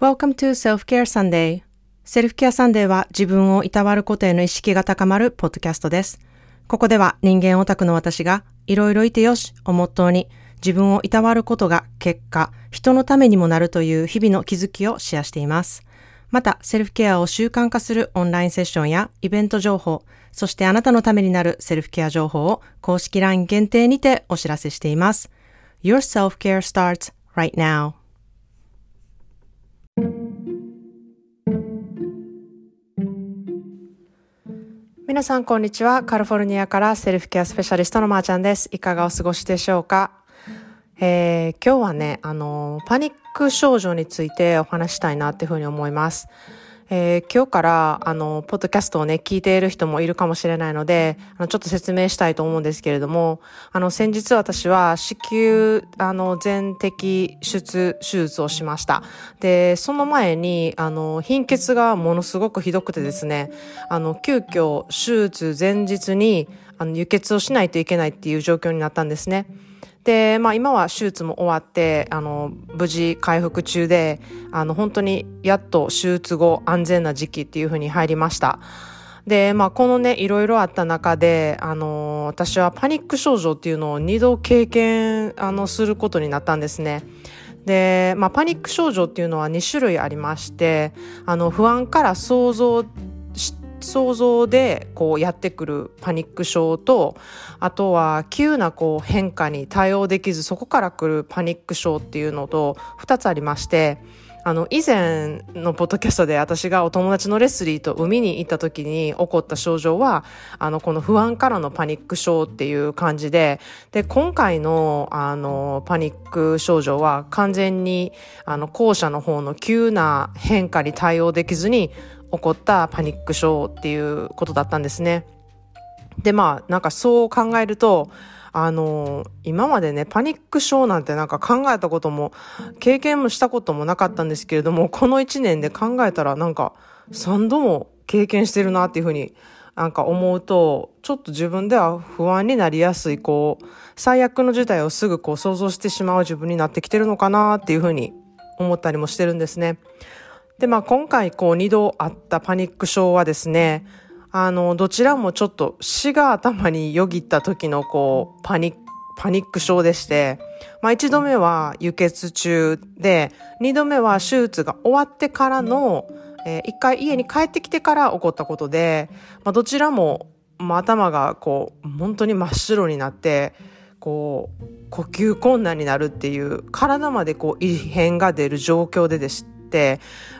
Welcome to Self-Care Sunday. Self-Care Sunday は自分をいたわることへの意識が高まるポッドキャストです。ここでは人間オタクの私がいろいろいてよしをモットーに自分をいたわることが結果、人のためにもなるという日々の気づきをシェアしています。また、セルフケアを習慣化するオンラインセッションやイベント情報、そしてあなたのためになるセルフケア情報を公式 LINE 限定にてお知らせしています。Your self-care starts right now. 皆さん、こんにちは。カリフォルニアからセルフケアスペシャリストのまーちゃんです。いかがお過ごしでしょうか？えー、今日はね、あの、パニック症状についてお話したいなっていうふうに思います。えー、今日から、あの、ポッドキャストをね、聞いている人もいるかもしれないので、あの、ちょっと説明したいと思うんですけれども、あの、先日私は子宮、あの、全摘出手術をしました。で、その前に、あの、貧血がものすごくひどくてですね、あの、急遽手術前日に、あの、輸血をしないといけないっていう状況になったんですね。で、まあ今は手術も終わって、あの、無事回復中で、あの、本当にやっと手術後安全な時期っていう風に入りました。で、まあこのね、いろいろあった中で、あの、私はパニック症状っていうのを2度経験、あの、することになったんですね。で、まあパニック症状っていうのは2種類ありまして、あの、不安から想像想像でこうやってくるパニック症とあとは急なこう変化に対応できずそこから来るパニック症っていうのと2つありましてあの以前のポッドキャストで私がお友達のレスリーと海に行った時に起こった症状はあのこの不安からのパニック症っていう感じでで今回のあのパニック症状は完全にあの後者の方の急な変化に対応できずに起こったパニック症っていうことだったんですね。で、まあ、なんかそう考えると、あの、今までね、パニック症なんてなんか考えたことも、経験もしたこともなかったんですけれども、この1年で考えたらなんか3度も経験してるなっていうふうになんか思うと、ちょっと自分では不安になりやすい、こう、最悪の事態をすぐこう想像してしまう自分になってきてるのかなっていうふうに思ったりもしてるんですね。で、まあ今回こう2度あったパニック症はですね、あの、どちらもちょっと死が頭によぎった時のこう、パニック、パニック症でして、まあ一度目は輸血中で、二度目は手術が終わってからの、えー一回家に帰ってきてから起こったことで、まあどちらも、まあ頭がこう、本当に真っ白になって、こう、呼吸困難になるっていう、体までこう異変が出る状況ででして、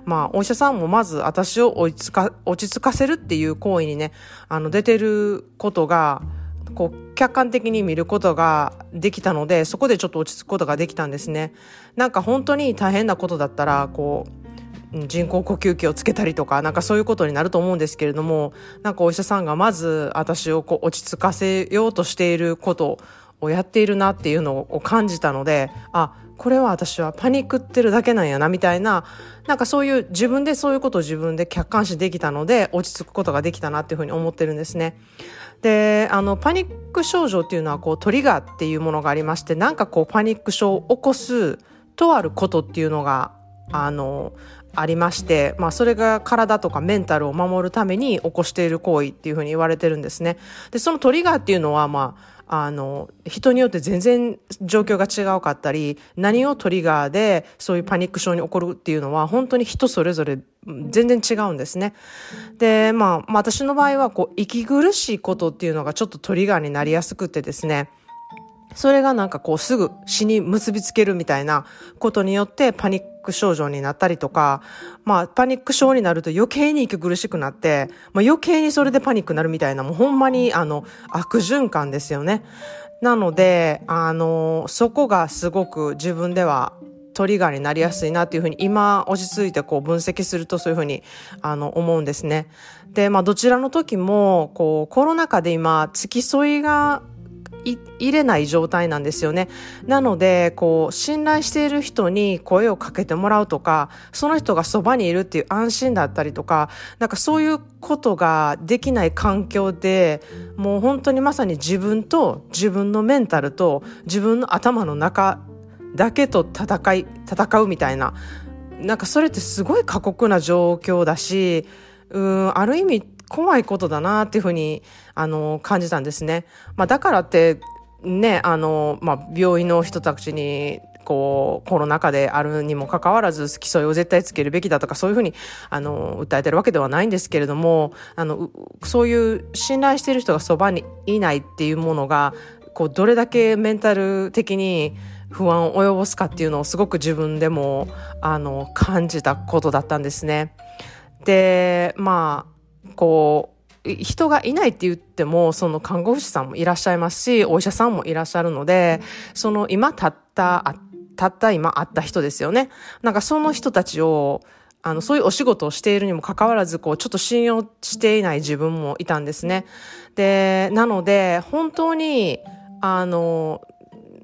まあ、お医者さんもまず私を落ち着か、落ち着かせるっていう行為にね、あの、出てることが、こう、客観的に見ることができたので、そこでちょっと落ち着くことができたんですね。なんか本当に大変なことだったら、こう、人工呼吸器をつけたりとか、なんかそういうことになると思うんですけれども、なんかお医者さんがまず私をこう落ち着かせようとしていることをやっているなっていうのを感じたので、あ、これは私はパニックってるだけなんやなみたいな、なんかそういう自分でそういうことを自分で客観視できたので落ち着くことができたなっていうふうに思ってるんですね。で、あの、パニック症状っていうのはこうトリガーっていうものがありまして、なんかこうパニック症を起こすとあることっていうのが、あの、ありまして、まあそれが体とかメンタルを守るために起こしている行為っていうふうに言われてるんですね。で、そのトリガーっていうのは、まあ、あの、人によって全然状況が違うかったり、何をトリガーでそういうパニック症に起こるっていうのは本当に人それぞれ全然違うんですね。で、まあ、まあ私の場合はこう、息苦しいことっていうのがちょっとトリガーになりやすくてですね、それがなんかこうすぐ死に結びつけるみたいなことによってパニック症状になったりとか、まあパニック症になると余計に息苦しくなって、まあ余計にそれでパニックになるみたいな、もうほんまにあの悪循環ですよね。なので、あの、そこがすごく自分ではトリガーになりやすいなっていうふうに今落ち着いてこう分析するとそういうふうにあの思うんですね。で、まあどちらの時もこうコロナ禍で今付き添いがい入れない状態なんですよね。なので、こう、信頼している人に声をかけてもらうとか、その人がそばにいるっていう安心だったりとか、なんかそういうことができない環境で、もう本当にまさに自分と自分のメンタルと自分の頭の中だけと戦い、戦うみたいななんかそれってすごい過酷な状況だし、うん、ある意味怖いことだなっていうふうに、あの、感じたんですね。まあだからって、ね、あの、まあ病院の人たちに、こう、コロナ禍であるにもかかわらず、付き添いを絶対つけるべきだとか、そういうふうに、あの、訴えてるわけではないんですけれども、あの、そういう信頼している人がそばにいないっていうものが、こう、どれだけメンタル的に、不安を及ぼすかっていうのをすごく自分でも、あの、感じたことだったんですね。で、まあ、こう、人がいないって言っても、その看護師さんもいらっしゃいますし、お医者さんもいらっしゃるので、その今たった、たった今会った人ですよね。なんかその人たちを、あの、そういうお仕事をしているにもかかわらず、こう、ちょっと信用していない自分もいたんですね。で、なので、本当に、あの、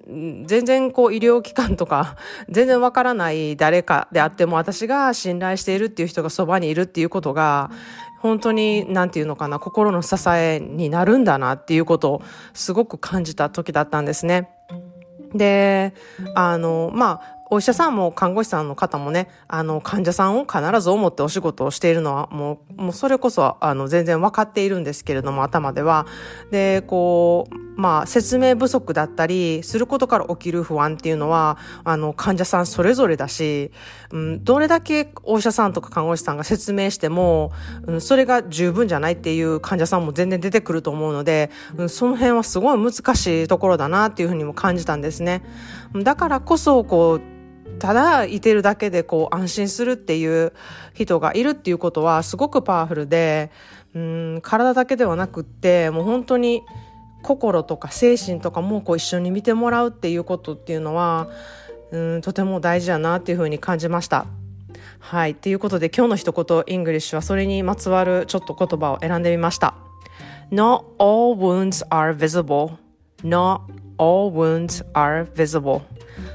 全然こう医療機関とか全然わからない誰かであっても私が信頼しているっていう人がそばにいるっていうことが本当になんていうのかな心の支えになるんだなっていうことをすごく感じた時だったんですね。で、あの、まあ、お医者さんも看護師さんの方もね、あの、患者さんを必ず思ってお仕事をしているのは、もう、もうそれこそ、あの、全然分かっているんですけれども、頭では。で、こう、まあ、説明不足だったり、することから起きる不安っていうのは、あの、患者さんそれぞれだし、うん、どれだけお医者さんとか看護師さんが説明しても、うん、それが十分じゃないっていう患者さんも全然出てくると思うので、うん、その辺はすごい難しいところだなっていうふうにも感じたんですね。だからこそ、こう、ただいてるだけでこう安心するっていう人がいるっていうことはすごくパワフルで、うん、体だけではなくって、もう本当に心とか精神とかもこう一緒に見てもらうっていうことっていうのは、うん、とても大事だなっていうふうに感じました。はい。ということで今日の一言 English はそれにまつわるちょっと言葉を選んでみました。Not all wounds are visible. Not all wounds are visible.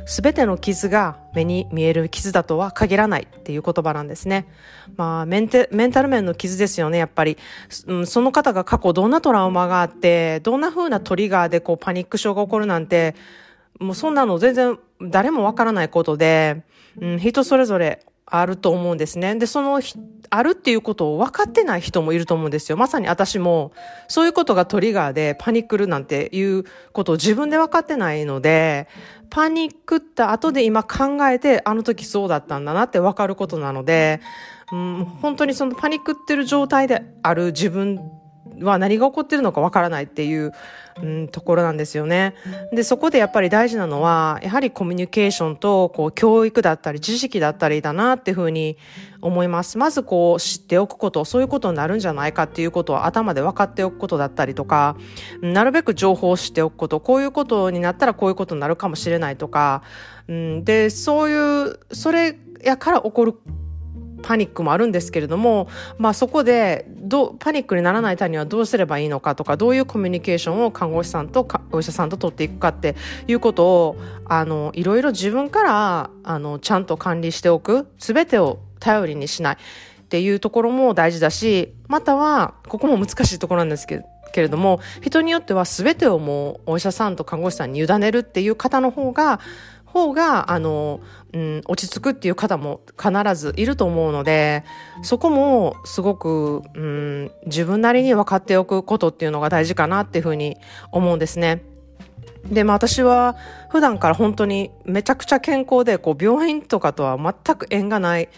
全ての傷が目に見える傷だとは限らないっていう言葉なんですね。まあ、メンテ、メンタル面の傷ですよね、やっぱり。うん、その方が過去どんなトラウマがあって、どんな風なトリガーでこうパニック症が起こるなんて、もうそんなの全然誰もわからないことで、うん、人それぞれあると思うんですね。で、その、あるっていうことを分かってない人もいると思うんですよ。まさに私も、そういうことがトリガーでパニックるなんていうことを自分で分かってないので、パニックった後で今考えて、あの時そうだったんだなって分かることなので、うん、本当にそのパニックってる状態である自分は何が起こってるのかわからないっていう、うん、ところなんですよね。で、そこでやっぱり大事なのは、やはりコミュニケーションと、こう、教育だったり、知識だったりだなっていうふうに思います。まずこう、知っておくこと、そういうことになるんじゃないかっていうことを頭で分かっておくことだったりとか、なるべく情報を知っておくこと、こういうことになったらこういうことになるかもしれないとか、うん、で、そういう、それやから起こるパニックもあるんですけれども、まあそこで、どパニックにならないためにはどうすればいいのかとか、どういうコミュニケーションを看護師さんとお医者さんと取っていくかっていうことを、あの、いろいろ自分から、あの、ちゃんと管理しておく、すべてを頼りにしないっていうところも大事だし、または、ここも難しいところなんですけど、けれども、人によっては全てをもうお医者さんと看護師さんに委ねるっていう方の方が、方が、あの、うん、落ち着くっていう方も必ずいると思うので、そこもすごく、うん、自分なりに分かっておくことっていうのが大事かなっていうふうに思うんですね。で、まあ私は普段から本当にめちゃくちゃ健康で、こう病院とかとは全く縁がない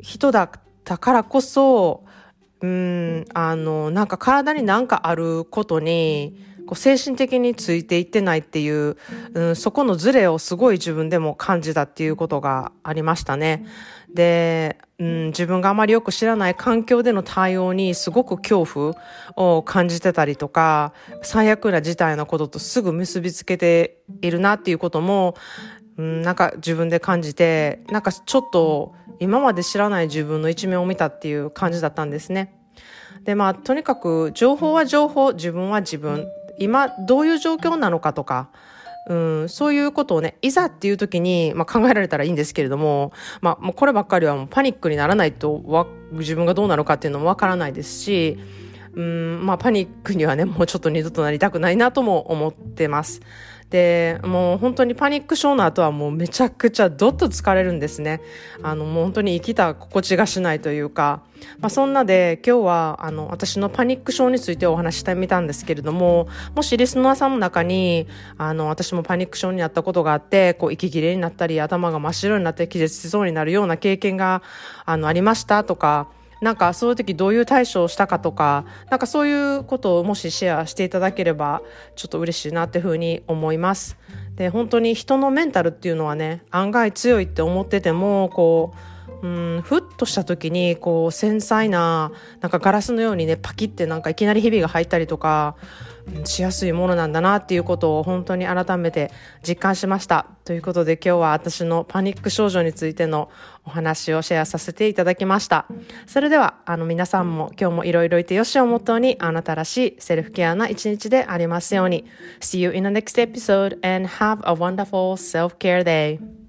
人だったからこそ、うん、あの、なんか体になんかあることに、こう精神的についていってないっていう、うん、そこのズレをすごい自分でも感じたっていうことがありましたね。で、うん、自分があまりよく知らない環境での対応にすごく恐怖を感じてたりとか、最悪な事態のこととすぐ結びつけているなっていうことも、なんか自分で感じて、なんかちょっと今まで知らない自分の一面を見たっていう感じだったんですね。で、まあ、とにかく情報は情報、自分は自分今どういう状況なのかとか、うん、そういうことをね、いざっていう時に、まあ、考えられたらいいんですけれども、まあ、もうこればっかりはもうパニックにならないとわ、自分がどうなのかっていうのもわからないですし、うん、まあ、パニックにはね、もうちょっと二度となりたくないなとも思ってます。で、もう本当にパニック症の後はもうめちゃくちゃどっと疲れるんですね。あの、もう本当に生きた心地がしないというか、まあそんなで今日はあの、私のパニック症についてお話してみたんですけれども、もしリスナーさんの中に、あの、私もパニック症になったことがあって、こう息切れになったり、頭が真っ白になって気絶しそうになるような経験が、あの、ありましたとか、なんかそういう時どういう対処をしたかとか、なんかそういうことをもしシェアしていただければ、ちょっと嬉しいなっていうふうに思います。で、本当に人のメンタルっていうのはね、案外強いって思ってても、こう、うん、ふっとした時に、こう、繊細な、なんかガラスのようにね、パキってなんかいきなりひびが入ったりとか、しやすいものなんだなっていうことを本当に改めて実感しました。ということで今日は私のパニック症状についてのお話をシェアさせていただきました。それではあの皆さんも今日もいろいろいてよしをもとにあなたらしいセルフケアな一日でありますように。See you in the next episode and have a wonderful self-care day.